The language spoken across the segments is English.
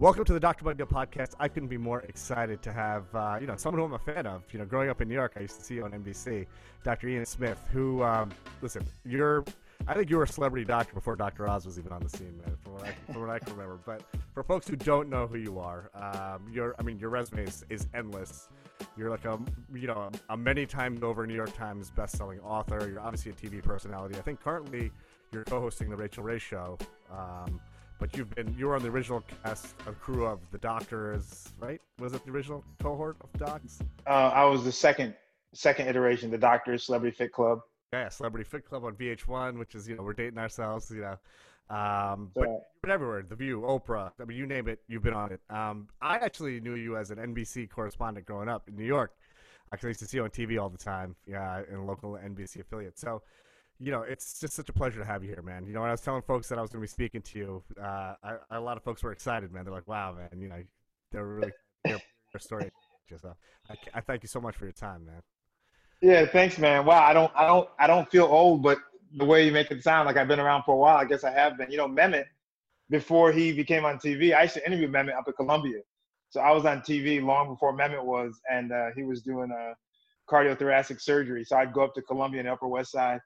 Welcome to the Dr. Mudgil podcast. I couldn't be more excited to have, uh, you know, someone who I'm a fan of. You know, growing up in New York, I used to see on NBC, Dr. Ian Smith, who, um, listen, you're, I think you were a celebrity doctor before Dr. Oz was even on the scene, man, from what I, from what I can remember. But for folks who don't know who you are, um, your, I mean, your resume is, is endless. You're like a, you know, a many times over New York Times best-selling author. You're obviously a TV personality. I think currently you're co-hosting the Rachel Ray Show. Um, but you've been you were on the original cast of crew of the Doctors, right? Was it the original cohort of Docs? Uh, I was the second second iteration, the Doctors Celebrity Fit Club. Yeah, Celebrity Fit Club on VH1, which is you know we're dating ourselves, you know. Um, but you've been everywhere. The View, Oprah. I mean, you name it, you've been on it. Um, I actually knew you as an NBC correspondent growing up in New York. I used to see you on TV all the time, yeah, in local NBC affiliate. So you know, it's just such a pleasure to have you here, man. You know, when I was telling folks that I was going to be speaking to you, uh, I, a lot of folks were excited, man. They're like, "Wow, man!" You know, they're really your story. So, I, I thank you so much for your time, man. Yeah, thanks, man. Wow, I don't, I don't, I don't feel old, but the way you make it sound like I've been around for a while, I guess I have been. You know, Mehmet, before he became on TV, I used to interview Mehmet up at Columbia. So I was on TV long before Mehmet was, and uh, he was doing a cardiothoracic surgery. So I'd go up to Columbia in the Upper West Side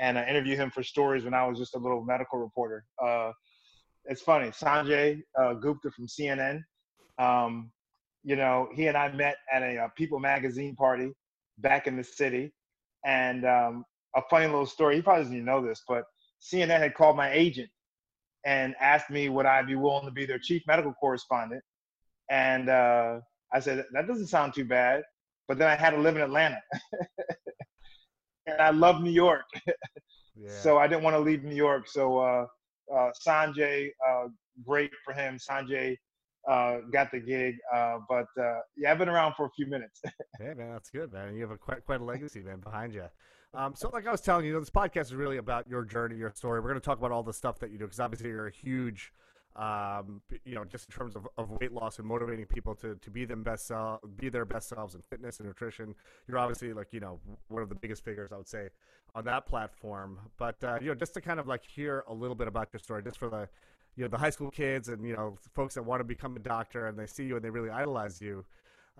and I interviewed him for stories when I was just a little medical reporter. Uh, it's funny, Sanjay uh, Gupta from CNN. Um, you know, he and I met at a, a, uh, People magazine party back in the city, and um, a funny little story. He probably doesn't even know this, but CNN had called my agent and asked me would I be willing to be their chief medical correspondent, and uh, I said that doesn't sound too bad. But then I had to live in Atlanta. and I love New York. yeah. So I didn't want to leave New York. So uh, uh, Sanjay, uh, great for him. Sanjay uh, got the gig. Uh, but uh, yeah, I've been around for a few minutes. hey man, that's good, man. You have a quite quite a legacy, man, behind you. Um, so, like I was telling you, know this podcast is really about your journey, your story. We're going to talk about all the stuff that you do because obviously you're a huge um, you know, just in terms of, of weight loss and motivating people to, to be them best self, be their best selves in fitness and nutrition. You're obviously like, you know, one of the biggest figures I would say on that platform. But, uh, you know, just to kind of like hear a little bit about your story, just for the, you know, the high school kids and, you know, folks that want to become a doctor and they see you and they really idolize you.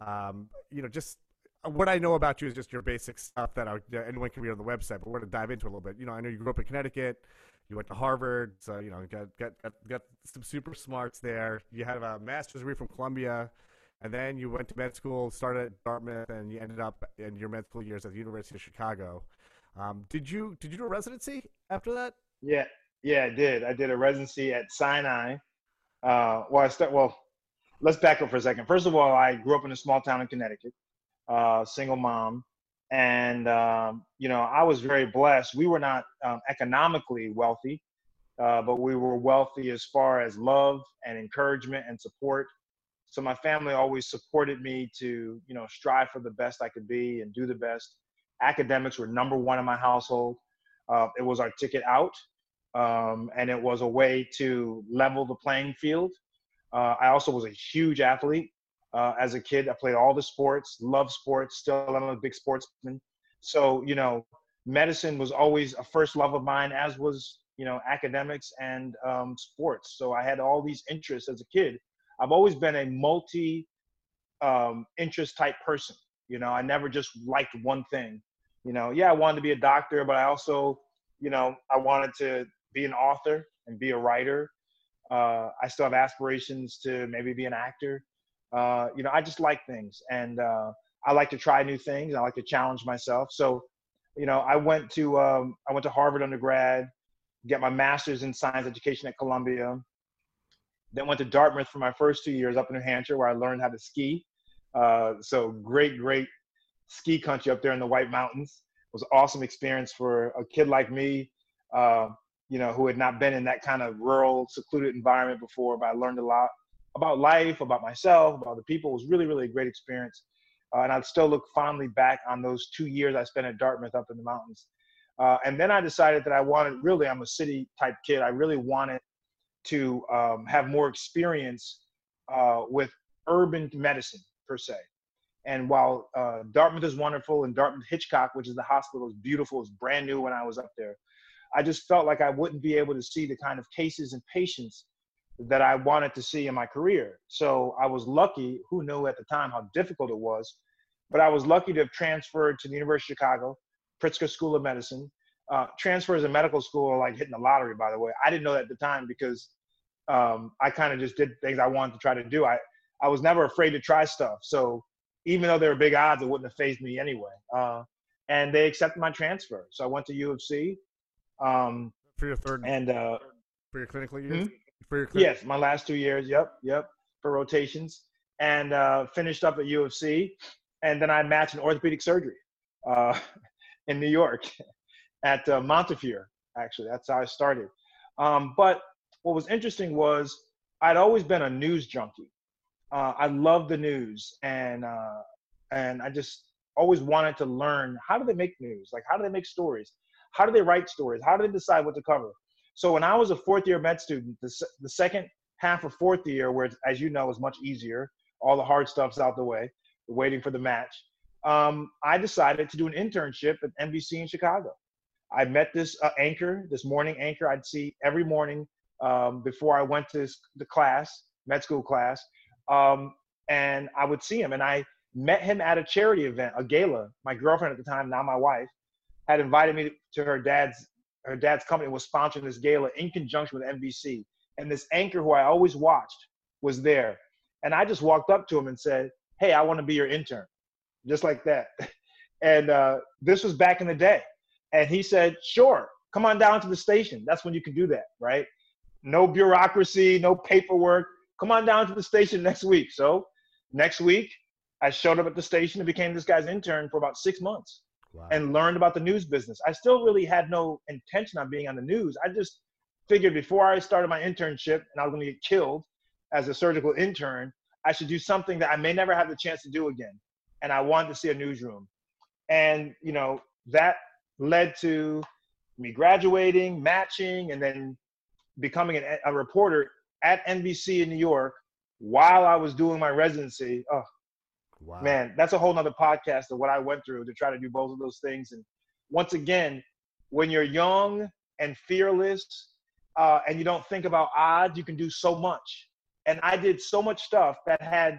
Um, you know, just what I know about you is just your basic stuff that I, anyone can read on the website, but we're going to dive into a little bit. You know, I know you grew up in Connecticut you went to Harvard, so you know got got got, got some super smarts there. You had a master's degree from Columbia, and then you went to med school, started at Dartmouth, and you ended up in your med school years at the University of Chicago. Um, did you did you do a residency after that? Yeah, yeah, I did. I did a residency at Sinai. Uh, well, I start. Well, let's back up for a second. First of all, I grew up in a small town in Connecticut, uh, single mom and um, you know i was very blessed. We were not um, economically wealthy uh, but we were wealthy as far as love and encouragement and support. So my family always supported me to you know strive for the best i could be and do the best. Academics were number one in my household. Uh, it was our ticket out um, and it was a way to level the playing field. Uh, i also was a huge athlete uh, as a kid. I played all the sports, love sports, still I'm a big sportsman. So, you know, medicine was always a first love of mine, as was, you know, academics and um, sports. So I had all these interests as a kid. I've always been a multi um, interest type person. You know, I never just liked one thing. You know, yeah, I wanted to be a doctor, but I also, you know, I wanted to be an author and be a writer. Uh, I still have aspirations to maybe be an actor. Uh, you know, I just like things and uh, I like to try new things. I like to challenge myself. So, you know, I went to um, I went to Harvard undergrad, get my master's in science education at Columbia. Then went to Dartmouth for my first two years up in New Hampshire, where I learned how to ski. Uh, so great, great ski country up there in the White Mountains. It was an awesome experience for a kid like me, uh, you know, who had not been in that kind of rural, secluded environment before. But I learned a lot about life, about myself, about the people. It was really, really a great experience. Uh, and I still look fondly back on those two years I spent at Dartmouth up in the mountains. Uh, and then I decided that I wanted, really, I'm a city type kid. I really wanted to um, have more experience uh, with urban medicine per se. And while uh, Dartmouth is wonderful and Dartmouth Hitchcock, which is the hospital, is beautiful, is brand new when I was up there, I just felt like I wouldn't be able to see the kind of cases and patients that I wanted to see in my career. So I was lucky, who knew at the time how difficult it was, but I was lucky to have transferred to the University of Chicago, Pritzker School of Medicine. Uh, transfers in medical school are like hitting the lottery, by the way. I didn't know that at the time because um, I kind of just did things I wanted to try to do. I, I was never afraid to try stuff. So even though there were big odds, it wouldn't have fazed me anyway. Uh, and they accepted my transfer. So I went to U of C. Um, for your third and uh, for your clinical years. Hmm? For your yes, my last two years. Yep, yep, for rotations, and uh, finished up at U of C, and then I matched in orthopedic surgery uh, in New York at uh, Montefiore. Actually, that's how I started. Um, but what was interesting was I'd always been a news junkie. Uh, I love the news, and uh, and I just always wanted to learn how do they make news? Like how do they make stories? How do they write stories? How do they decide what to cover? So when I was a fourth year med student, the, the second half of fourth year, where as you know is much easier, all the hard stuff's out the way, waiting for the match. Um, I decided to do an internship at NBC in Chicago. I met this uh, anchor, this morning anchor I'd see every morning um, before I went to the class, med school class. Um, and I would see him. And I met him at a charity event, a gala. My girlfriend at the time, now my wife, had invited me to her dad's her dad's company was sponsoring this gala in conjunction with NBC. And this anchor who I always watched was there. And I just walked up to him and said, Hey, I want to be your intern. Just like that. And uh, this was back in the day. And he said, Sure, come on down to the station. That's when you can do that, right? No bureaucracy, no paperwork. Come on down to the station next week. So next week, I showed up at the station and became this guy's intern for about six months wow. and learned about the news business. I still really had no intention on being on the news. I just figured before I started my internship and I was going to get killed as a surgical intern, I should do something that I may never have the chance to do again. And I wanted to see a newsroom. And, you know, that led to me graduating, matching, and then becoming an, a reporter at NBC in New York while I was doing my residency. Oh, Wow. Man, that's a whole nother podcast of what I went through to try to do both of those things. And once again, when you're young and fearless uh, and you don't think about odds, you can do so much. And I did so much stuff that had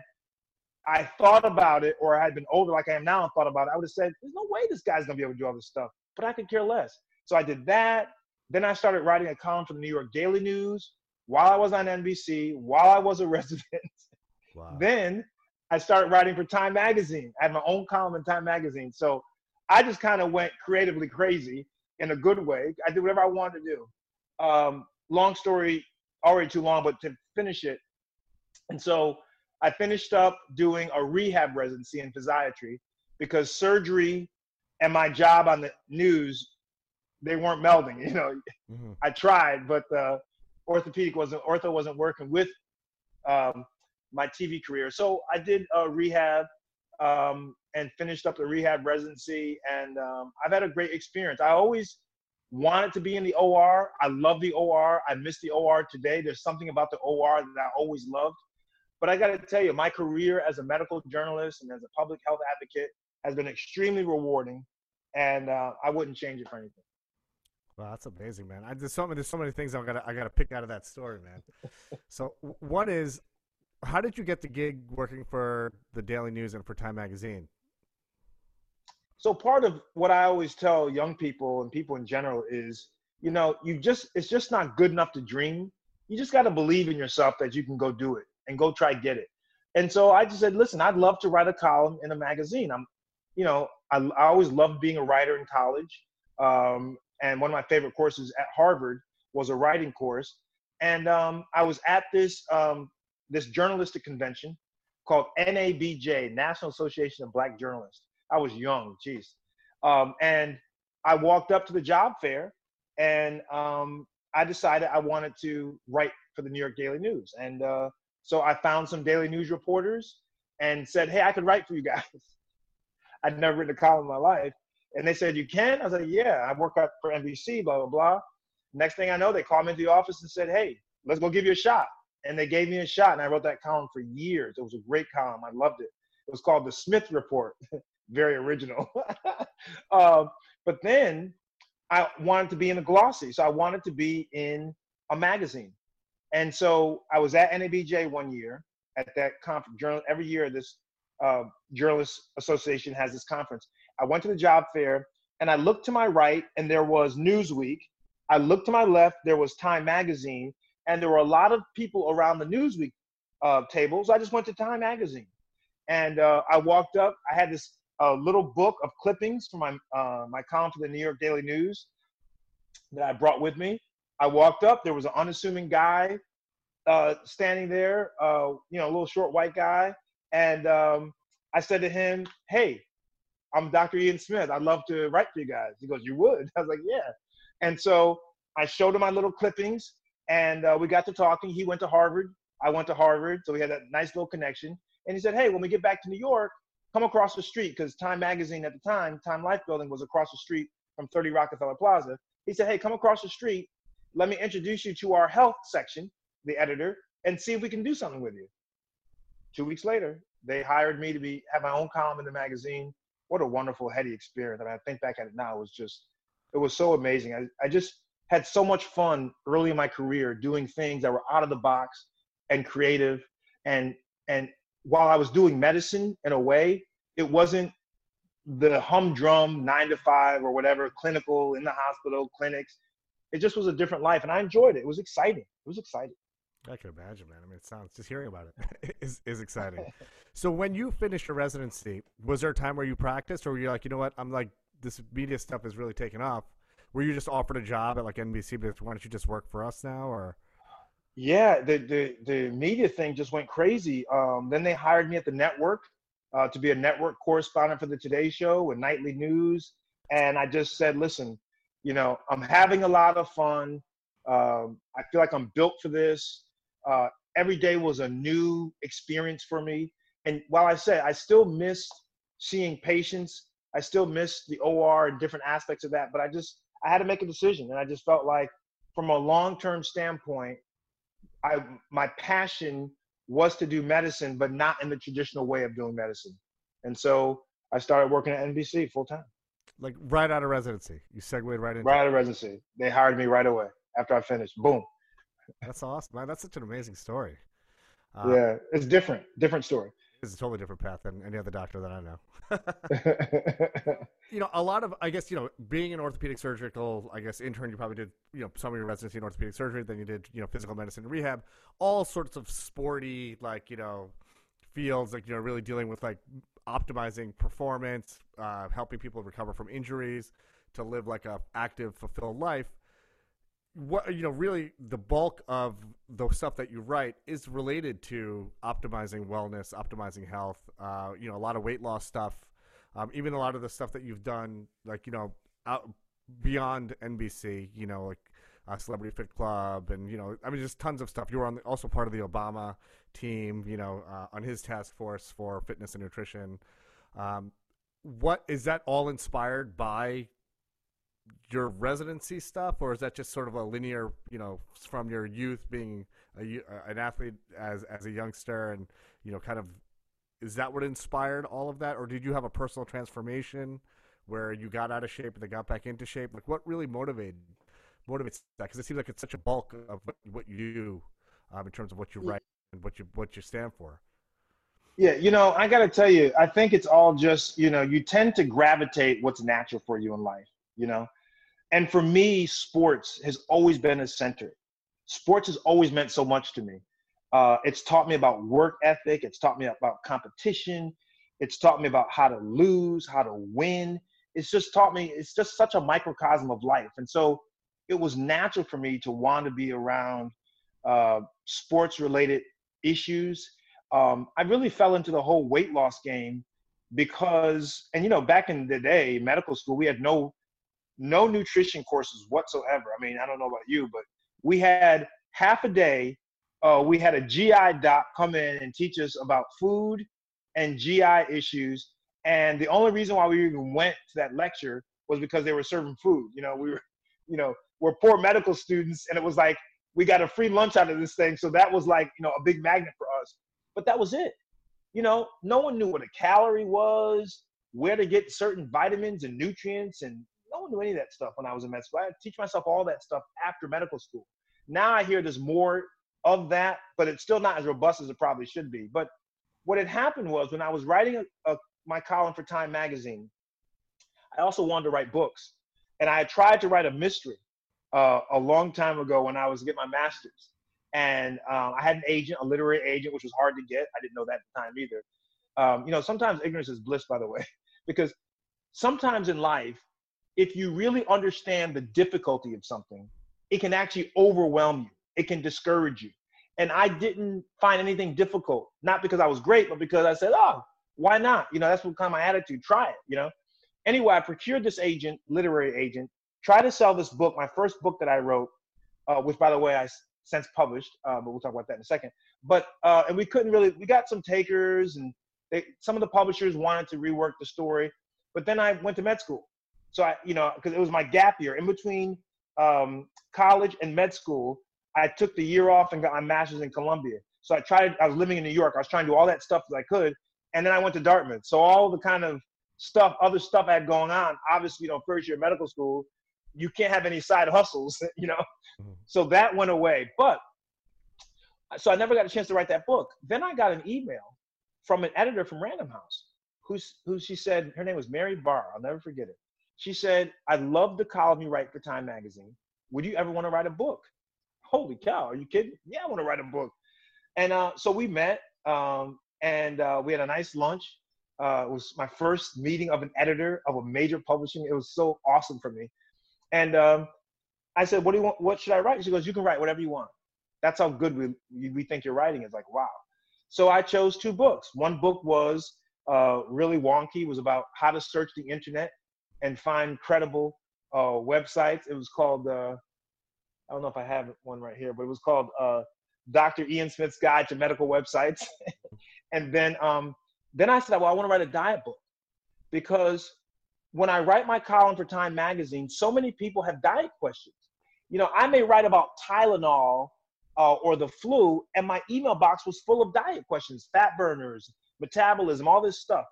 I thought about it or I had been older like I am now and thought about it, I would have said, There's no way this guy's gonna be able to do all this stuff. But I could care less. So I did that. Then I started writing a column for the New York Daily News while I was on NBC, while I was a resident. Wow. then I started writing for Time Magazine. I had my own column in Time Magazine. So I just kind of went creatively crazy in a good way. I did whatever I wanted to do. Um, long story, already too long, but to finish it. And so I finished up doing a rehab residency in physiatry because surgery and my job on the news, they weren't melding. You know, mm-hmm. I tried, but uh, orthopedic wasn't ortho wasn't working with um, my TV career. So I did a rehab um, and finished up the rehab residency, and um, I've had a great experience. I always wanted to be in the OR. I love the OR. I miss the OR today. There's something about the OR that I always loved. But I got to tell you, my career as a medical journalist and as a public health advocate has been extremely rewarding, and uh, I wouldn't change it for anything. Wow, that's amazing, man. I, there's so many, there's so many things I got I got to pick out of that story, man. so one is how did you get the gig working for the Daily News and for Time Magazine? So part of what I always tell young people and people in general is, you know, you just it's just not good enough to dream. You just got to believe in yourself that you can go do it and go try get it. And so I just said, listen, I'd love to write a column in a magazine. I'm, you know, I, I always loved being a writer in college. Um, and one of my favorite courses at Harvard was a writing course. And um, I was at this um, this journalistic convention called NABJ, National Association of Black Journalists. I was young, geez. Um, and I walked up to the job fair and um, I decided I wanted to write for the New York Daily News. And uh, so I found some Daily News reporters and said, hey, I could write for you guys. I'd never written a column in my life. And they said, you can? I was like, yeah, I work for NBC, blah, blah, blah. Next thing I know, they called me into the office and said, hey, let's go give you a shot and they gave me a shot and i wrote that column for years it was a great column i loved it it was called the smith report very original um, but then i wanted to be in a glossy so i wanted to be in a magazine And so I was at NABJ one year at that conference. Journal every year this uh, journalist association has this conference. I went to the job fair and I looked to my right and there was Newsweek. I looked to my left, there was Time Magazine, and there were a lot of people around the Newsweek uh, tables. I just went to Time Magazine, and uh, I walked up. I had this uh, little book of clippings from my uh, my column for the New York Daily News that I brought with me. I walked up. There was an unassuming guy uh, standing there, uh, you know, a little short white guy, and um, I said to him, "Hey, I'm Dr. Ian Smith. I'd love to write for you guys." He goes, "You would?" I was like, "Yeah." And so I showed him my little clippings, and uh, we got to talking. He went to Harvard. I went to Harvard, so we had that nice little connection. And he said, "Hey, when we get back to New York, come across the street because Time Magazine at the time, Time Life Building was across the street from 30 Rockefeller Plaza. He said, "Hey, come across the street. Let me introduce you to our health section, the editor, and see if we can do something with you." Two weeks later, they hired me to be have my own column in the magazine. What a wonderful, heady experience! I mean, I think back at it now, it was just, it was so amazing. I, I just had so much fun early in my career doing things that were out of the box and creative and and while I was doing medicine in a way, it wasn't the humdrum nine to five or whatever, clinical in the hospital, clinics. It just was a different life and I enjoyed it. It was exciting. It was exciting. I can imagine, man. I mean, it sounds just hearing about it is is exciting. so, when you finished your residency, was there a time where you practiced, or were you like, you know what, I'm like, this media stuff is really taking off? Were you just offered a job at like NBC? But why don't you just work for us now? Or yeah, the the the media thing just went crazy. Um, then they hired me at the network uh, to be a network correspondent for the Today Show and nightly news, and I just said, listen, you know, I'm having a lot of fun. Um, I feel like I'm built for this. Uh, every day was a new experience for me. And while I say I still missed seeing patients, I still missed the OR and different aspects of that, but I just I had to make a decision, and I just felt like, from a long-term standpoint, I my passion was to do medicine, but not in the traditional way of doing medicine, and so I started working at NBC full time. Like right out of residency, you segued right in. Right out of residency, they hired me right away after I finished. Boom. That's awesome, man. That's such an amazing story. Uh, yeah, it's different, different story. It's a totally different path than any other doctor that I know. you know, a lot of I guess you know, being an orthopedic surgical, I guess intern, you probably did you know some of your residency in orthopedic surgery. Then you did you know physical medicine and rehab, all sorts of sporty like you know fields like you know really dealing with like optimizing performance, uh, helping people recover from injuries, to live like a active, fulfilled life what you know really the bulk of the stuff that you write is related to optimizing wellness optimizing health uh, you know a lot of weight loss stuff um, even a lot of the stuff that you've done like you know out beyond nbc you know like uh, celebrity fit club and you know i mean just tons of stuff. You were on the, also part of the obama team you know uh, on his task force for fitness and nutrition. Um, what is that all inspired by your residency stuff, or is that just sort of a linear, you know, from your youth being a, an athlete as as a youngster, and you know, kind of, is that what inspired all of that, or did you have a personal transformation where you got out of shape and then got back into shape? Like, what really motivated motivates that? Because it seems like it's such a bulk of what, what you do um, in terms of what you write and what you what you stand for. Yeah, you know, I got to tell you, I think it's all just, you know, you tend to gravitate what's natural for you in life, you know and for me, sports has always been a center. Sports has always meant so much to me. Uh, it's taught me about work ethic. It's taught me about competition. It's taught me about how to lose, how to win. It's just taught me, it's just such a microcosm of life. And so it was natural for me to want to be around uh, sports related issues. Um, I really fell into the whole weight loss game because, and you know, back in the day, medical school, we had no no nutrition courses whatsoever. I mean, I don't know about you, but we had half a day. Uh, we had a GI doc come in and teach us about food and GI issues. And the only reason why we even went to that lecture was because they were serving food. You know, we were, you know, we're poor medical students, and it was like we got a free lunch out of this thing. So that was like, you know, a big magnet for us. But that was it. You know, no one knew what a calorie was, where to get certain vitamins and nutrients and knew any of that stuff when I was in med school. I teach myself all that stuff after medical school. Now I hear there's more of that, but it's still not as robust as it probably should be. But what had happened was when I was writing a, a, my column for Time Magazine, I also wanted to write books. And I had tried to write a mystery uh, a long time ago when I was getting my master's. And um, I had an agent, a literary agent, which was hard to get. I didn't know that at the time either. Um, you know, sometimes ignorance is bliss, by the way, because sometimes in life, if you really understand the difficulty of something, it can actually overwhelm you. It can discourage you. And I didn't find anything difficult, not because I was great, but because I said, oh, why not? You know, that's what kind of my attitude. Try it, you know? Anyway, I procured this agent, literary agent, tried to sell this book, my first book that I wrote, uh, which by the way, I since published, uh, but we'll talk about that in a second. But, uh, and we couldn't really, we got some takers and they, some of the publishers wanted to rework the story. But then I went to med school. So I, you know, because it was my gap year in between um, college and med school. I took the year off and got my master's in Columbia. So I tried. I was living in New York. I was trying to do all that stuff that I could, and then I went to Dartmouth. So all the kind of stuff, other stuff I had going on. Obviously, you know, first year medical school, you can't have any side hustles, you know. Mm-hmm. So that went away. But so I never got a chance to write that book. Then I got an email from an editor from Random House, who's who she said her name was Mary Barr. I'll never forget it. She said, "I love the column you write for Time Magazine. Would you ever want to write a book?" Holy cow! Are you kidding? Yeah, I want to write a book. And uh, so we met, um, and uh, we had a nice lunch. Uh, it was my first meeting of an editor of a major publishing. It was so awesome for me. And um, I said, "What do you want? What should I write?" She goes, "You can write whatever you want." That's how good we we think your writing is. Like, wow. So I chose two books. One book was uh, really wonky. It was about how to search the internet and find credible uh, websites. It was called, uh, I don't know if I have one right here, but it was called uh, Dr. Ian Smith's Guide to Medical Websites. and then, um, then I said, well, I want to write a diet book because when I write my column for Time Magazine, so many people have diet questions. You know, I may write about Tylenol uh, or the flu, and my email box was full of diet questions, fat burners, metabolism, all this stuff.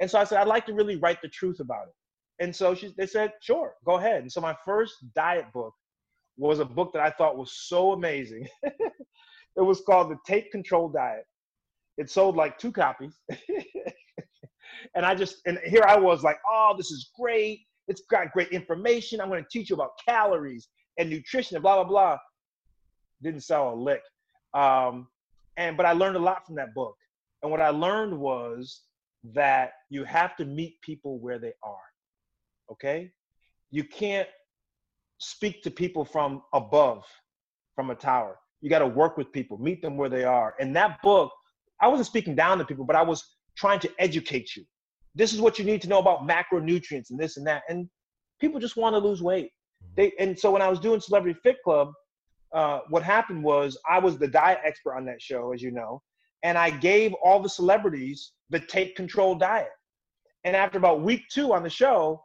And so I said, I'd like to really write the truth about it. And so she, they said, sure, go ahead. And so my first diet book was a book that I thought was so amazing. it was called The Take Control Diet. It sold like two copies. and I just, and here I was like, oh, this is great. It's got great information. I'm going to teach you about calories and nutrition and blah, blah, blah didn't sell a lick. Um, and but I learned a lot from that book. And what I learned was that you have to meet people where they are. Okay? You can't speak to people from above, from a tower. You got to work with people, meet them where they are. And that book, I wasn't speaking down to people, but I was trying to educate you. This is what you need to know about macronutrients and this and that. And people just want to lose weight. Mm-hmm. They and so when I was doing Celebrity Fit Club, uh, what happened was I was the diet expert on that show, as you know, and I gave all the celebrities the take control diet. And after about week two on the show,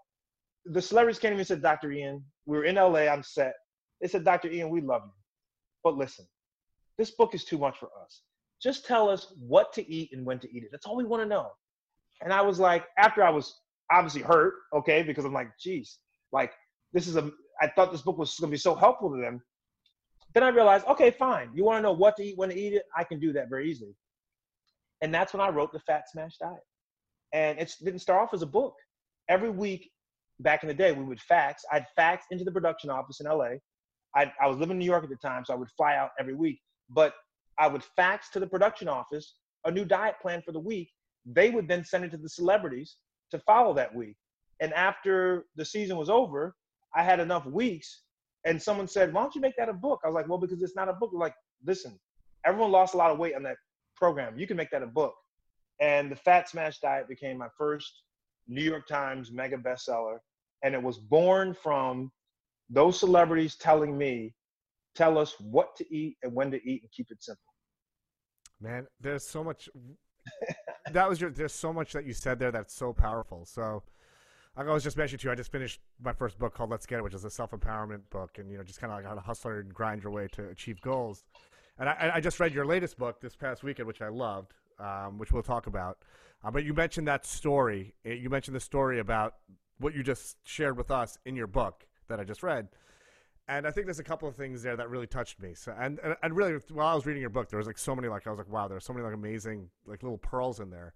the celebrities came and said, Dr. Ian, we were in LA I'm set. They said, Dr. Ian, we love you. But listen, this book is too much for us. Just tell us what to eat and when to eat it. That's all we want to know. And I was like, after I was obviously hurt, okay, because I'm like, geez, like this is a, I thought this book was going to be so helpful to them. Then I realized, okay, fine. You want to know what to eat, when to eat it? I can do that very easily. And that's when I wrote the Fat Smash Diet. And it didn't start off as a book. Every week back in the day, we would fax. I'd fax into the production office in LA. I, I was living in New York at the time, so I would fly out every week. But I would fax to the production office a new diet plan for the week. They would then send it to the celebrities to follow that week. And after the season was over, I had enough weeks and someone said, "Why don't you make that a book?" I was like, "Well, because it's not a book." like, listen, everyone lost a lot of weight on that program. You can make that a book. And the Fat Smash Diet became my first New York Times mega bestseller, and it was born from those celebrities telling me, "Tell us what to eat and when to eat, and keep it simple." Man, there's so much. that was your. There's so much that you said there that's so powerful. So like I was just mentioning to you, I just finished my first book called Let's Get It, which is a self empowerment book, and you know, just kind of like how to hustle and grind your way to achieve goals. And I, I just read your latest book this past weekend, which I loved, um, which we'll talk about. Uh, but you mentioned that story. Eh, you mentioned the story about what you just shared with us in your book that I just read. And I think there's a couple of things there that really touched me. So, and, and, and really, while I was reading your book, there was like so many, like, I was like, wow, there's so many like amazing, like little pearls in there.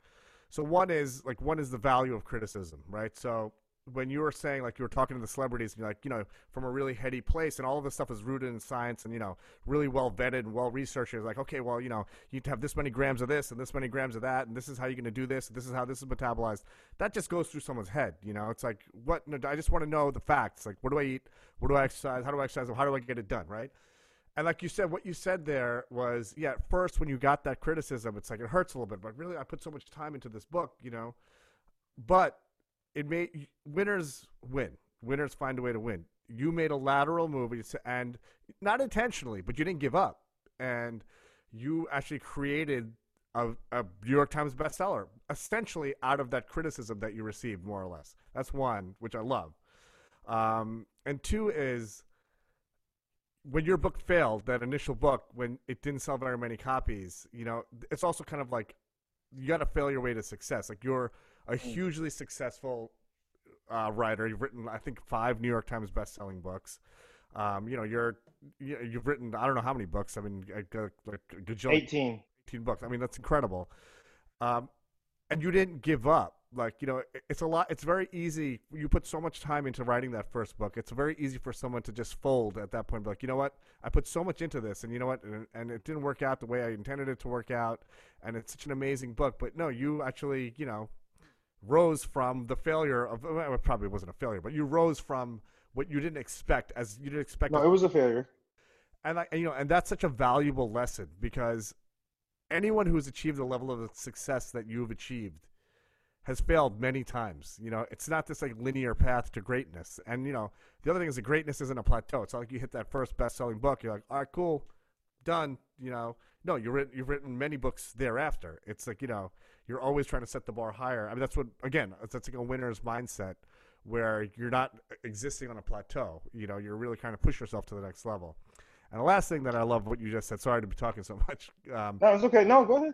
So one is like, one is the value of criticism, right? So when you were saying like you were talking to the celebrities and like you know from a really heady place and all of this stuff is rooted in science and you know really well vetted and well researched it's like okay well you know you have this many grams of this and this many grams of that and this is how you're going to do this this is how this is metabolized. That just goes through someone's head you know? It's like what i just want to know the facts like what do i eat? What do i exercise? How do i exercise? How do i get it done right? And like you said, what you said there was, yeah, at first when you got that criticism, it's like it hurts a little bit, but really I put so much time into this book, you know. But it made winners win. Winners find a way to win. You made a lateral move, and not intentionally, but you didn't give up, and you actually created a, a New York Times bestseller, essentially out of that criticism that you received, more or less. That's one, which I love. Um, and two is when your book failed, that initial book, when it didn't sell very many copies, you know, it's also kind of like you got to fail your way to success. Like you're a hmm. hugely successful uh, writer. You've written, I think, five New York Times best-selling books. Um, you know, you're you, you've written I don't know how many books. I mean, like a gajillion, 18. 18 books. I mean, that's incredible. Um, and you didn't give up. Like you know, it's a lot. It's very easy. You put so much time into writing that first book. It's very easy for someone to just fold at that point. Be like, you know what? I put so much into this, and you know what? And, and it didn't work out the way I intended it to work out. And it's such an amazing book. But no, you actually, you know, rose from the failure of well, it probably wasn't a failure, but you rose from what you didn't expect as you didn't expect. No, it was a failure. And I, you know, and that's such a valuable lesson because anyone who's achieved the level of success that you've achieved has failed many times. You know, it's not this like linear path to greatness. And you know, the other thing is that greatness isn't a plateau. It's not like you hit that first best-selling book, you're like, all right, cool, done. You know, no, you've written you've written many books thereafter. It's like you know, you're always trying to set the bar higher. I mean, that's what again, that's like a winner's mindset where you're not existing on a plateau. You know, you're really kind of push yourself to the next level. And the last thing that I love what you just said. Sorry to be talking so much. Um, no, it's okay. No, go ahead.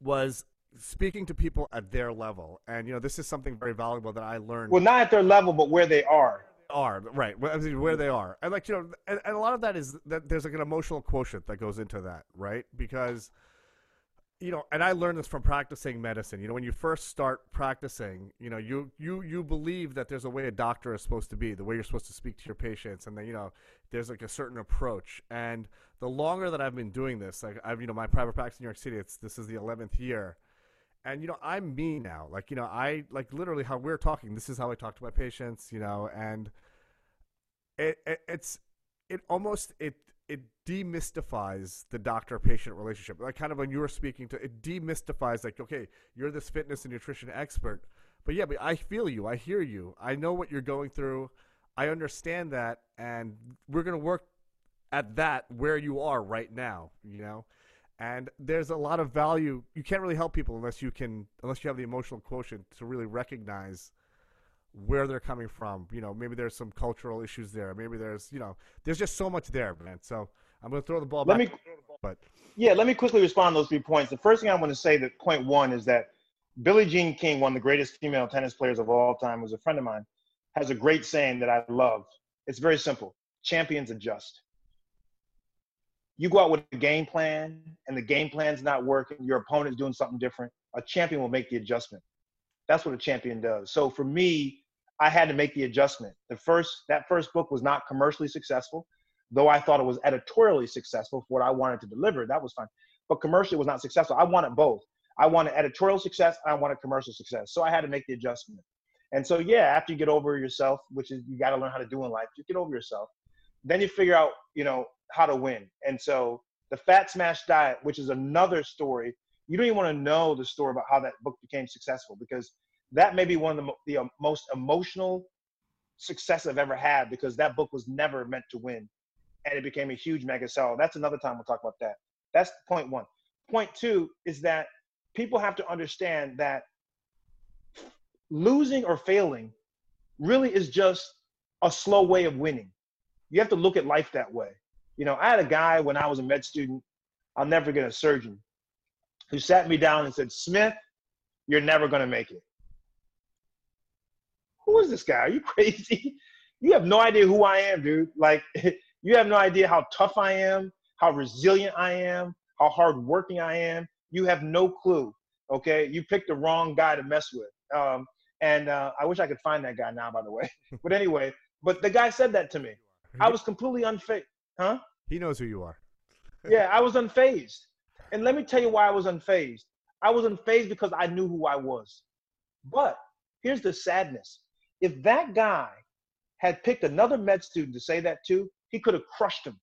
Was speaking to people at their level, and you know, this is something very valuable that I learned. Well, not at their level, but where they are. Are right where they are, and like you know, and, and a lot of that is that there's like an emotional quotient that goes into that, right? Because you know, and I learned this from practicing medicine. You know, when you first start practicing, you know, you you you believe that there's a way a doctor is supposed to be, the way you're supposed to speak to your patients, and then you know, there's like a certain approach. And the longer that I've been doing this, like I've you know, my private practice in New York City, it's this is the eleventh year, and you know, I'm me now. Like you know, I like literally how we're talking. This is how I talk to my patients. You know, and it, it it's it almost it it demystifies the doctor patient relationship. Like kind of when you were speaking to it demystifies like, okay, you're this fitness and nutrition expert. But yeah, but I feel you, I hear you, I know what you're going through, I understand that, and we're gonna work at that where you are right now, you know? And there's a lot of value. You can't really help people unless you can unless you have the emotional quotient to really recognize where they're coming from. You know, maybe there's some cultural issues there. Maybe there's, you know, there's just so much there, man. So I'm going to throw the ball let back. Me, but yeah, let me quickly respond to those three points. The first thing I want to say that point one is that Billie Jean King, one of the greatest female tennis players of all time, was a friend of mine, has a great saying that I love. It's very simple. Champions adjust. You go out with a game plan and the game plan's not working, your opponent's doing something different. A champion will make the adjustment. That's what a champion does. So for me, I had to make the adjustment. The first that first book was not commercially successful, though I thought it was editorially successful for what I wanted to deliver. That was fine, but commercially was not successful. I wanted both. I wanted editorial success. I wanted commercial success. So I had to make the adjustment. And so yeah, after you get over yourself, which is you got to learn how to do in life, you get over yourself. Then you figure out, you know, how to win. And so the Fat Smash Diet, which is another story you don't even want to know the story about how that book became successful because that may be one of the, the um, most emotional success I've ever had because that book was never meant to win and it became a huge mega seller. That's another time we'll talk about that. That's point one. Point two is that people have to understand that losing or failing really is just a slow way of winning. You have to look at life that way. You know, I had a guy when I was a med student, I'll never forget a surgeon who sat me down and said, Smith, you're never going to make it. Who is this guy? Are you crazy? you have no idea who I am, dude. Like, you have no idea how tough I am, how resilient I am, how hardworking I am. You have no clue. Okay, you picked the wrong guy to mess with. Um, and uh, I wish I could find that guy now, by the way. but anyway, but the guy said that to me. I was completely unfazed. Huh? He knows who you are. yeah, I was unfazed. And let me tell you why I was unfazed. I was unfazed because I knew who I was. But here's the sadness. If that guy had picked another med student to say that to, he could have crushed him.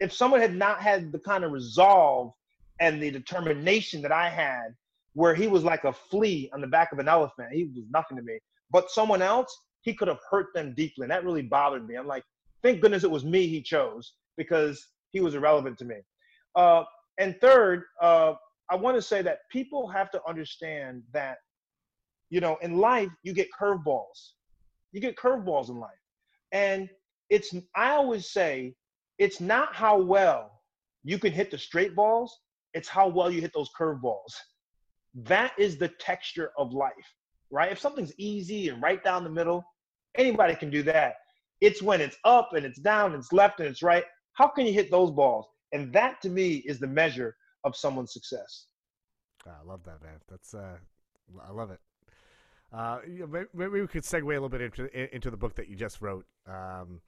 If someone had not had the kind of resolve and the determination that I had, where he was like a flea on the back of an elephant, he was nothing to me. But someone else, he could have hurt them deeply. And that really bothered me. I'm like, thank goodness it was me he chose because he was irrelevant to me. Uh, and third, uh, I want to say that people have to understand that, you know, in life, you get curveballs. You get curveballs in life. And it's, I always say, it's not how well you can hit the straight balls, it's how well you hit those curveballs. That is the texture of life, right? If something's easy and right down the middle, anybody can do that. It's when it's up and it's down and it's left and it's right. How can you hit those balls? And that to me is the measure of someone's success. Ah, I love that, man. That's uh, I love it. Uh, maybe we could segue a little bit into into the book that you just wrote. Um,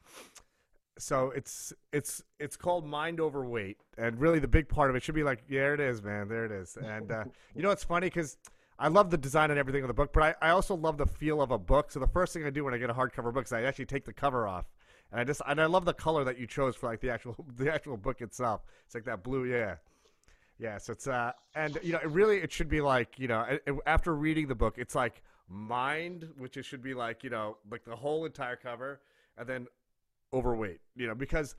so it's it's it's called Mind Over Weight, and really the big part of it should be like, yeah, it is, man, there it is. And uh, you know, it's funny because I love the design and everything of the book, but I, I also love the feel of a book. So the first thing I do when I get a hardcover book is I actually take the cover off and I just and I love the color that you chose for like the actual the actual book itself. It's like that blue, yeah, yeah. So it's uh, and you know, it really it should be like you know, it, it, after reading the book, it's like mind, which it should be like you know, like the whole entire cover, and then overweight, you know, because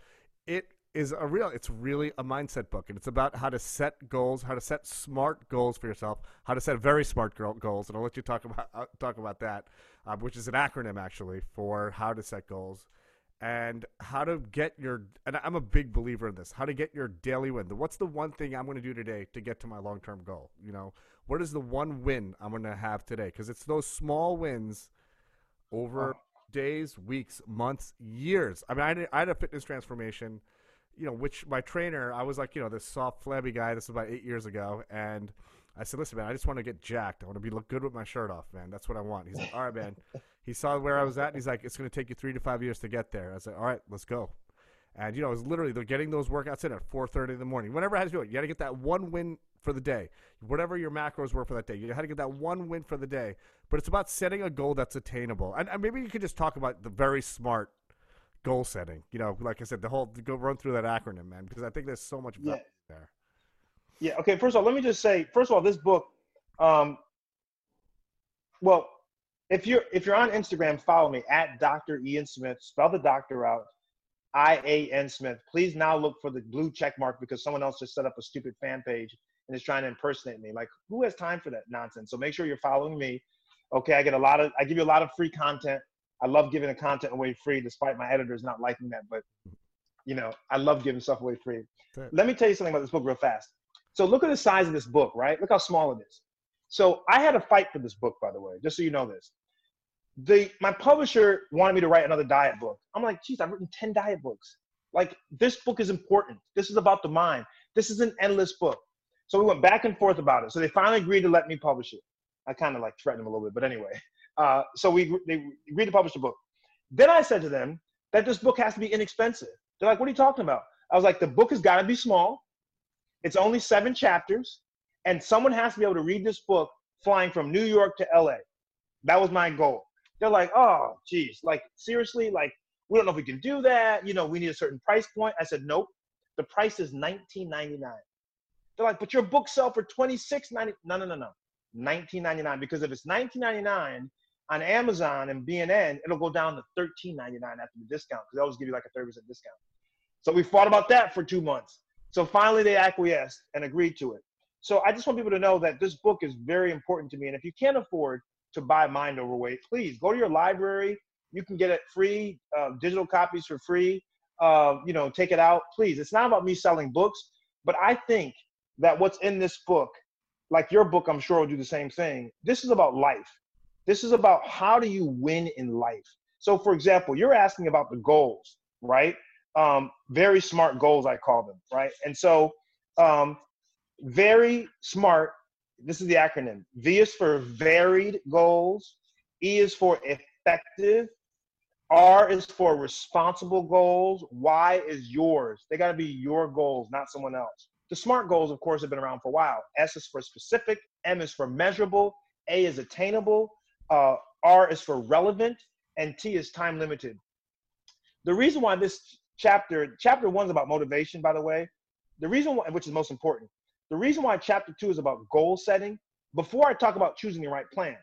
it is a real it's really a mindset book and it's about how to set goals how to set smart goals for yourself how to set very smart goals and i'll let you talk about uh, talk about that uh, which is an acronym actually for how to set goals and how to get your and I'm a big believer in this how to get your daily win. What's the one thing I'm going to do today to get to my long-term goal you know? What is the one win I'm going to have today? Because it's those small wins over uh-huh. days weeks months years. I mean I, did, I had a fitness transformation you know which my trainer I was like you know this soft flabby guy this was about 8 years ago and I said, listen, man, I just want to get jacked. I want to be look good with my shirt off, man. That's what I want. He's like, all right, man. He saw where I was at, and he's like, "It's going to take you three to five years to get there." I said, "All right, let's go." And you know, it was literally they're getting those workouts in at four thirty in the morning. Whenever I had to do it, you got to get that one win for the day. Whatever your macros were for that day, you had to get that one win for the day. But it's about setting a goal that's attainable. And, and maybe you could just talk about the very smart goal setting. You know, like I said, the whole go run through that acronym, man, because I think there's so much yeah. there. Yeah. Okay. First of all, let me just say, first of all, this book, um, well, if you're if you're on Instagram, follow me at Dr. Ian Smith. Spell the doctor out. I A N Smith. Please now look for the blue check mark because someone else just set up a stupid fan page and is trying to impersonate me. Like, who has time for that nonsense? So make sure you're following me. Okay, I get a lot of I give you a lot of free content. I love giving the content away free, despite my editors not liking that. But you know, I love giving stuff away free. Let me tell you something about this book real fast. So look at the size of this book, right? Look how small it is. So I had a fight for this book, by the way, just so you know this. The my publisher wanted me to write another diet book. I'm like, geez, I've written 10 diet books. Like this book is important. This is about the mind. This is an endless book. So we went back and forth about it. So they finally agreed to let me publish it. I kind of like threatened them a little bit, but anyway. Uh, so we they agreed to publish the book. Then I said to them that this book has to be inexpensive. They're like, what are you talking about? I was like, the book has got to be small. It's only seven chapters and someone has to be able to read this book flying from New York to LA. That was my goal. They're like, oh, geez, like seriously, like we don't know if we can do that. You know, we need a certain price point. I said, nope. The price is $19.99. They're like, but your book sell for $26.90. No, no, no, no. $19.99. Because if it's $19.99 on Amazon and BNN, it'll go down to $13.99 after the discount because they always give you like a 30% discount. So we fought about that for two months. So finally they acquiesced and agreed to it. So I just want people to know that this book is very important to me. And if you can't afford to buy Mind Over Weight, please go to your library. You can get it free, uh, digital copies for free. Uh, you know, take it out, please. It's not about me selling books, but I think that what's in this book, like your book, I'm sure will do the same thing. This is about life. This is about how do you win in life. So, for example, you're asking about the goals, right? Um, very smart goals, I call them, right? And so, um, very smart. This is the acronym. V is for varied goals. E is for effective. R is for responsible goals. Y is yours. They got to be your goals, not someone else. The SMART goals, of course, have been around for a while. S is for specific. M is for measurable. A is attainable. Uh, R is for relevant. And T is time limited. The reason why this chapter, chapter one is about motivation, by the way. The reason why, which is most important, the reason why chapter two is about goal setting, before I talk about choosing the right plan,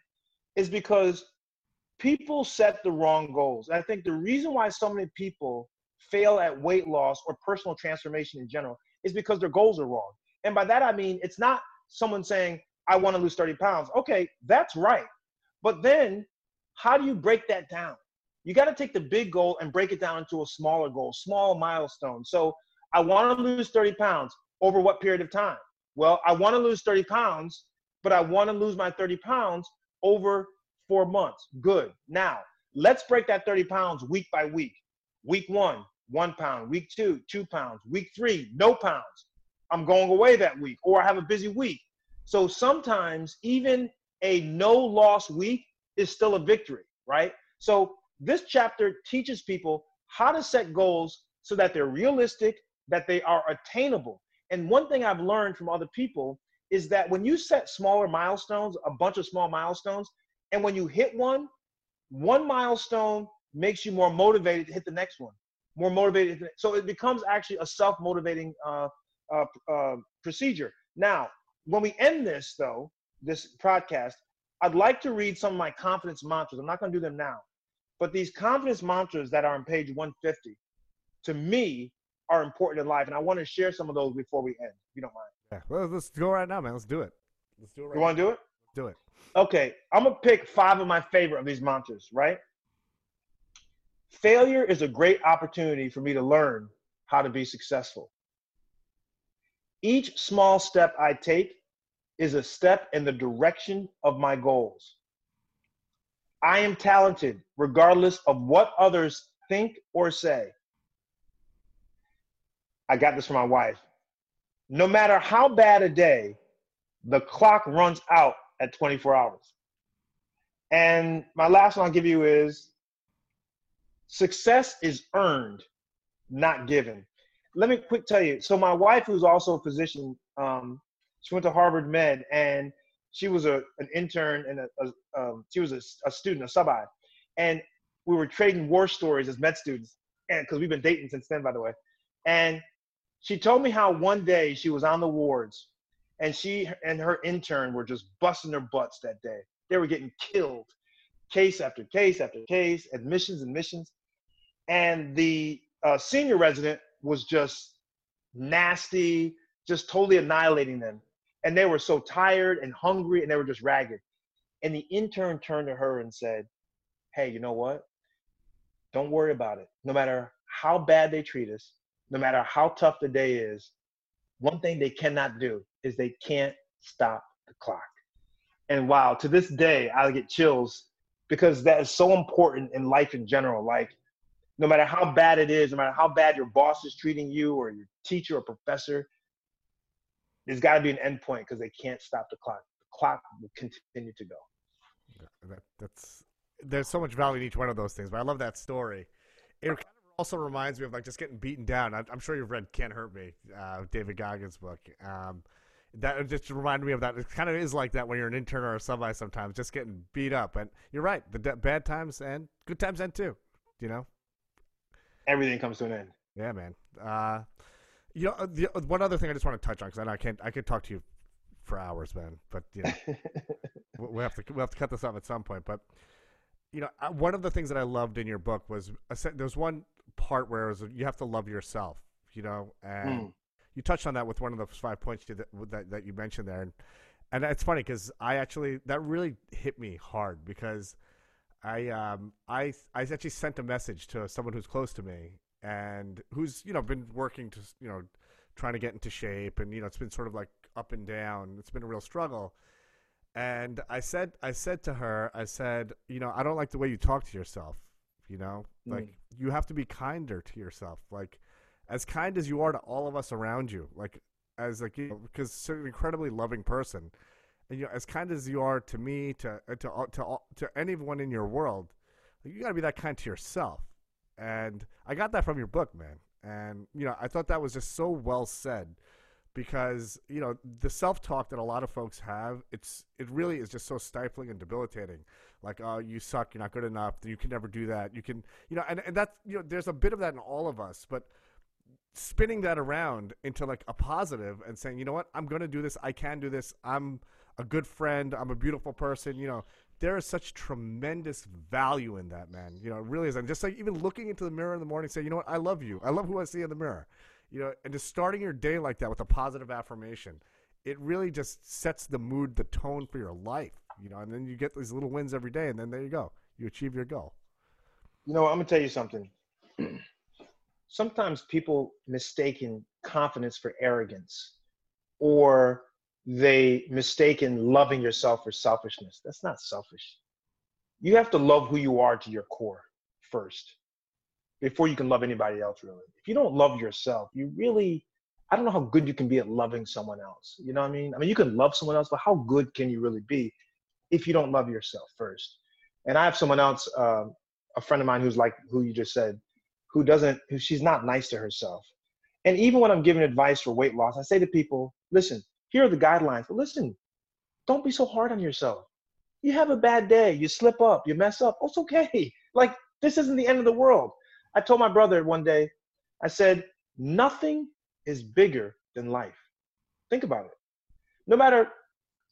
is because people set the wrong goals. And I think the reason why so many people fail at weight loss or personal transformation in general is because their goals are wrong. And by that, I mean, it's not someone saying, I want to lose 30 pounds. Okay, that's right. But then, how do you break that down? You got to take the big goal and break it down into a smaller goal, small milestone. So, I want to lose 30 pounds over what period of time? Well, I want to lose 30 pounds, but I want to lose my 30 pounds over four months. Good. Now, let's break that 30 pounds week by week. Week one, one pound. Week two, two pounds. Week three, no pounds. I'm going away that week, or I have a busy week. So sometimes even a no loss week is still a victory, right? So this chapter teaches people how to set goals so that they're realistic, that they are attainable. And one thing I've learned from other people is that when you set smaller milestones, a bunch of small milestones, and when you hit one, one milestone makes you more motivated to hit the next one, more motivated. So it becomes actually a self motivating uh, uh, uh, procedure. Now, when we end this, though, this podcast, I'd like to read some of my confidence mantras. I'm not going to do them now, but these confidence mantras that are on page 150, to me, are important in life, and I want to share some of those before we end. If you don't mind. Yeah, well, let's go right now, man. Let's do it. Let's do it. Right you want to do it? Let's do it. Okay, I'm gonna pick five of my favorite of these mantras. Right? Failure is a great opportunity for me to learn how to be successful. Each small step I take is a step in the direction of my goals. I am talented regardless of what others think or say. I got this from my wife. No matter how bad a day, the clock runs out at 24 hours. And my last one I'll give you is success is earned, not given. Let me quick tell you. So my wife, who's also a physician, um, she went to Harvard Med, and she was a an intern and a, a um, she was a, a student, a sub-I, and we were trading war stories as med students, and because we've been dating since then, by the way. And she told me how one day she was on the wards, and she and her intern were just busting their butts that day. They were getting killed, case after case after case, admissions, admissions, and the uh, senior resident was just nasty, just totally annihilating them. And they were so tired and hungry, and they were just ragged. And the intern turned to her and said, "Hey, you know what? Don't worry about it. No matter how bad they treat us, no matter how tough the day is, one thing they cannot do is they can't stop the clock. And wow, to this day, I get chills because that is so important in life in general. Like, no matter how bad it is, no matter how bad your boss is treating you or your teacher or professor, there's got to be an end point because they can't stop the clock. The clock will continue to go. That, that's there's so much value in each one of those things, but I love that story. It kind of also reminds me of like just getting beaten down. I'm, I'm sure you've read "Can't Hurt Me," uh, David Goggins' book. Um, that just reminded me of that. It kind of is like that when you're an intern or a sub sometimes, just getting beat up. And you're right, the de- bad times and good times end too. You know, everything comes to an end. Yeah, man. Uh, you know, the, one other thing I just want to touch on because I know I can't, I could talk to you for hours, man. But you know, we have to we have to cut this off at some point. But you know, one of the things that I loved in your book was there was one part where it was you have to love yourself. You know, and mm you touched on that with one of the five points that that, that you mentioned there, and and it's funny because I actually that really hit me hard because I um I I actually sent a message to someone who's close to me and who's you know been working to you know trying to get into shape and you know it's been sort of like up and down. It's been a real struggle. And I said I said to her I said, you know, I don't like the way you talk to yourself, You know, like mm. you have to be kinder to yourself. Like as kind as you are to all of us around you. Like as like you know, because you're an incredibly loving person, and you know, as kind as you are to me, to uh, to to to anyone in your world, you got to be that kind to yourself. And I got that from your book, man. And you know, I thought that was just so well said because you know the self-talk that a lot of folks have it's it really is just so stifling and debilitating like oh you suck you're not good enough you can never do that you can you know and, and that's you know there's a bit of that in all of us but spinning that around into like a positive and saying, you know what, I'm to do this. I can do this. I'm a good friend. I'm a beautiful person. You know, there is such tremendous value in that, man. You know, it really is. And just like even looking into the mirror in the morning, say, you know what, I love you. I love who I see in the mirror. You know, and just starting your day like that with a positive affirmation, it really just sets the mood, the tone for your life. You know, and then you get these little wins every day, and then there you go, you achieve your goal. You know, I'm gonna tell you something. sometimes people mistaken confidence for arrogance or they mistaken loving yourself for selfishness. That's not selfish. You have to love who you are to your core first before you can love anybody else, really. If you don't love yourself, you really, I don't know how good you can be at loving someone else. You know what I mean? I mean, you can love someone else, but how good can you really be if you don't love yourself first? And I have someone else, uh, a friend of mine who's like who you just said, who doesn't, who she's not nice to herself. And even when I'm giving advice for weight loss, I say to people, listen, here are the guidelines, but listen, don't be so hard on yourself. You have a bad day, you slip up, you mess up. It's okay. Like, this isn't the end of the world. I told my brother one day, I said, nothing is bigger than life. Think about it. No matter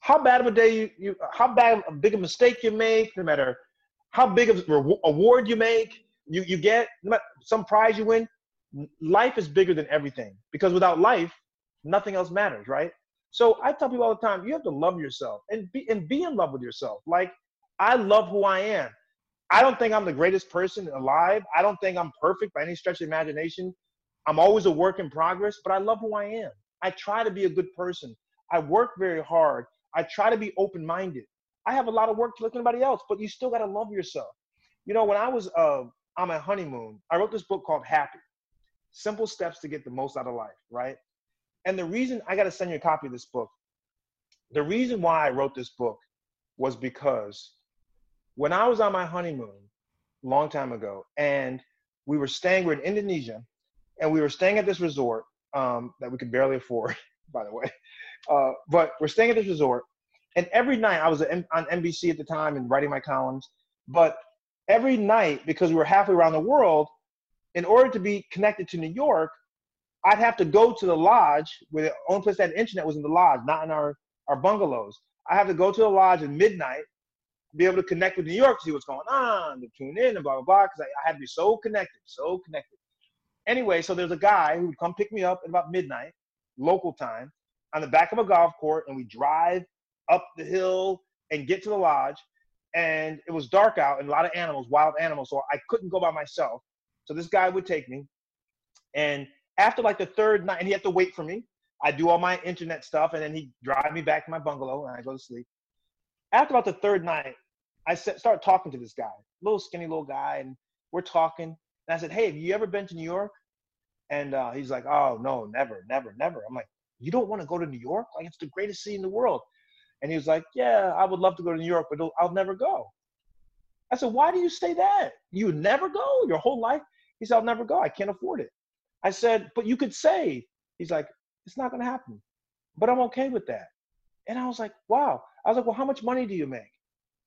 how bad of a day you, you how bad a big a mistake you make, no matter how big of a award you make, you you get some prize you win life is bigger than everything because without life nothing else matters right so i tell people all the time you have to love yourself and be and be in love with yourself. Like i love who i am. I don't think i'm the greatest person alive. I don't think i'm perfect by any stretch of imagination. I'm always a work in progress but i love who i am. I try to be a good person. I work very hard. I try to be open-minded. I have a lot of work to look at anybody else but you still got to love yourself. You know when i was uh, on my honeymoon, I wrote this book called Happy. Simple Steps to Get the Most Out of Life, right? And the reason I got to send you a copy of this book, the reason why I wrote this book was because when I was on my honeymoon a long time ago, and we were staying, we are in Indonesia, and we were staying at this resort um, that we could barely afford, by the way. Uh, but we're staying at this resort, and every night I was on NBC at the time and writing my columns. But every night because we were halfway around the world in order to be connected to new york i'd have to go to the lodge where the only place that internet was in the lodge not in our, our bungalows i have to go to the lodge at midnight be able to connect with new york to see what's going on to tune in and blah blah blah because I, I had to be so connected so connected anyway so there's a guy who would come pick me up at about midnight local time on the back of a golf court and we drive up the hill and get to the lodge and it was dark out and a lot of animals, wild animals. So I couldn't go by myself. So this guy would take me. And after like the third night, and he had to wait for me. I do all my internet stuff, and then he drive me back to my bungalow, and I go to sleep. After about the third night, I start talking to this guy, little skinny little guy, and we're talking. And I said, "Hey, have you ever been to New York?" And uh, he's like, "Oh no, never, never, never." I'm like, "You don't want to go to New York? Like it's the greatest city in the world." And he was like, Yeah, I would love to go to New York, but I'll never go. I said, Why do you say that? You never go your whole life? He said, I'll never go. I can't afford it. I said, But you could say. He's like, It's not going to happen. But I'm okay with that. And I was like, Wow. I was like, Well, how much money do you make?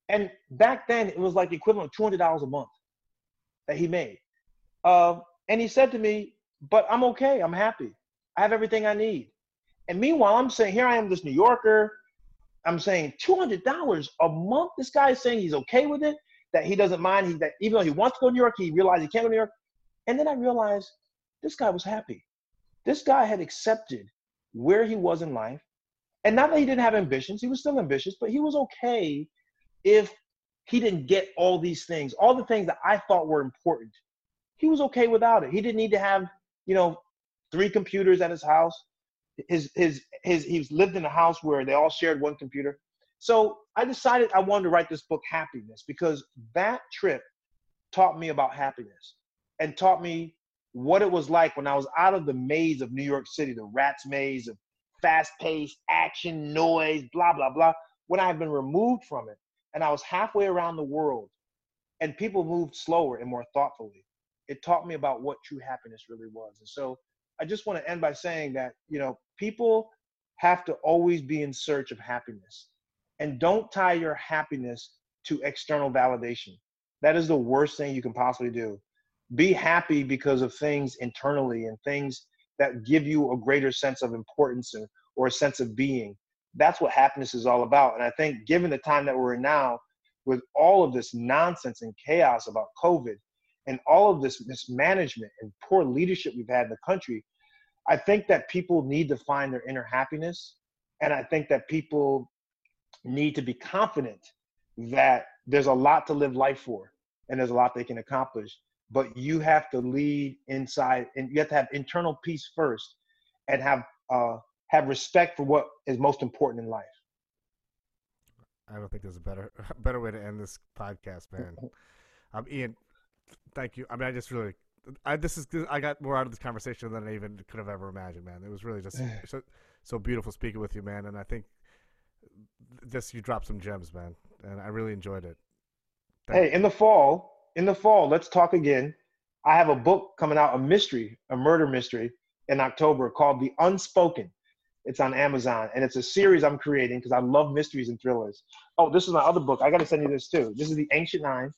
And back then, it was like the equivalent of $200 a month that he made. Uh, and he said to me, But I'm okay. I'm happy. I have everything I need. And meanwhile, I'm saying, Here I am, this New Yorker. I'm saying $200 a month. This guy is saying he's okay with it, that he doesn't mind. He, that even though he wants to go to New York, he realized he can't go to New York. And then I realized this guy was happy. This guy had accepted where he was in life. And not that he didn't have ambitions, he was still ambitious, but he was okay if he didn't get all these things, all the things that I thought were important. He was okay without it. He didn't need to have, you know, three computers at his house his his his he's lived in a house where they all shared one computer. So I decided I wanted to write this book, Happiness, because that trip taught me about happiness and taught me what it was like when I was out of the maze of New York City, the rat's maze of fast paced action, noise, blah, blah, blah, when I had been removed from it and I was halfway around the world and people moved slower and more thoughtfully. It taught me about what true happiness really was. And so I just want to end by saying that, you know, people have to always be in search of happiness and don't tie your happiness to external validation. That is the worst thing you can possibly do. Be happy because of things internally and things that give you a greater sense of importance or, or a sense of being. That's what happiness is all about. And I think, given the time that we're in now, with all of this nonsense and chaos about COVID and all of this mismanagement and poor leadership we've had in the country, I think that people need to find their inner happiness. And I think that people need to be confident that there's a lot to live life for and there's a lot they can accomplish. But you have to lead inside and you have to have internal peace first and have uh, have respect for what is most important in life. I don't think there's a better better way to end this podcast, man. Um, Ian, thank you. I mean, I just really, I this is I got more out of this conversation than I even could have ever imagined, man. It was really just so, so beautiful speaking with you, man. And I think this you dropped some gems, man, and I really enjoyed it. Thank hey, you. in the fall, in the fall, let's talk again. I have a book coming out, a mystery, a murder mystery, in October called The Unspoken. It's on Amazon, and it's a series I'm creating because I love mysteries and thrillers. Oh, this is my other book. I got to send you this too. This is The Ancient Nine.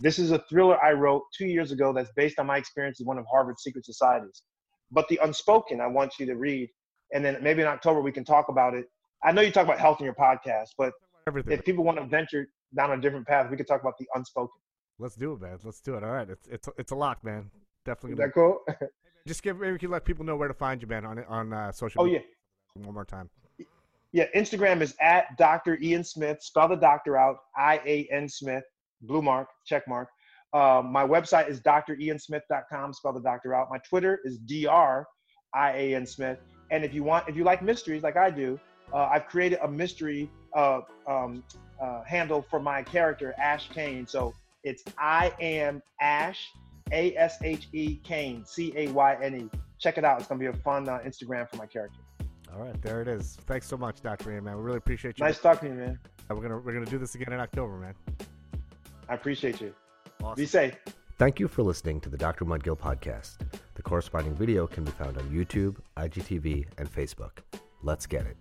This is a thriller I wrote two years ago that's based on my experience in one of Harvard's secret societies. But The Unspoken, I want you to read, and then maybe in October we can talk about it. I know you talk about health in your podcast, but Everything. if people want to venture down a different path, we could talk about The Unspoken. Let's do it, man. Let's do it. All right, it's it's it's a lock, man. Definitely. Is that cool? Just give maybe you can let people know where to find you, man, on on uh, social. Oh media. yeah one more time. Yeah, Instagram is at Dr. Ian Smith. Spell the doctor out. I A N Smith. Blue mark, check mark. Uh, my website is driansmith.com. Spell the doctor out. My Twitter is dr i a n Smith. And if you want, if you like mysteries like I do, uh, I've created a mystery uh, um, uh, handle for my character Ashe Cayne. So it's I am Ashe, A S H E Cayne, C A Y N E. Check it out. It's gonna be a fun uh, Instagram for my character. All right, there it is. Thanks so much, Dr. Ian, man. We really appreciate you. Nice talking to you, man. We're gonna we're gonna do this again in October, man. I appreciate you. Awesome. Be safe. Thank you for listening to the Dr. Mudgil podcast. The corresponding video can be found on YouTube, IGTV, and Facebook. Let's get it.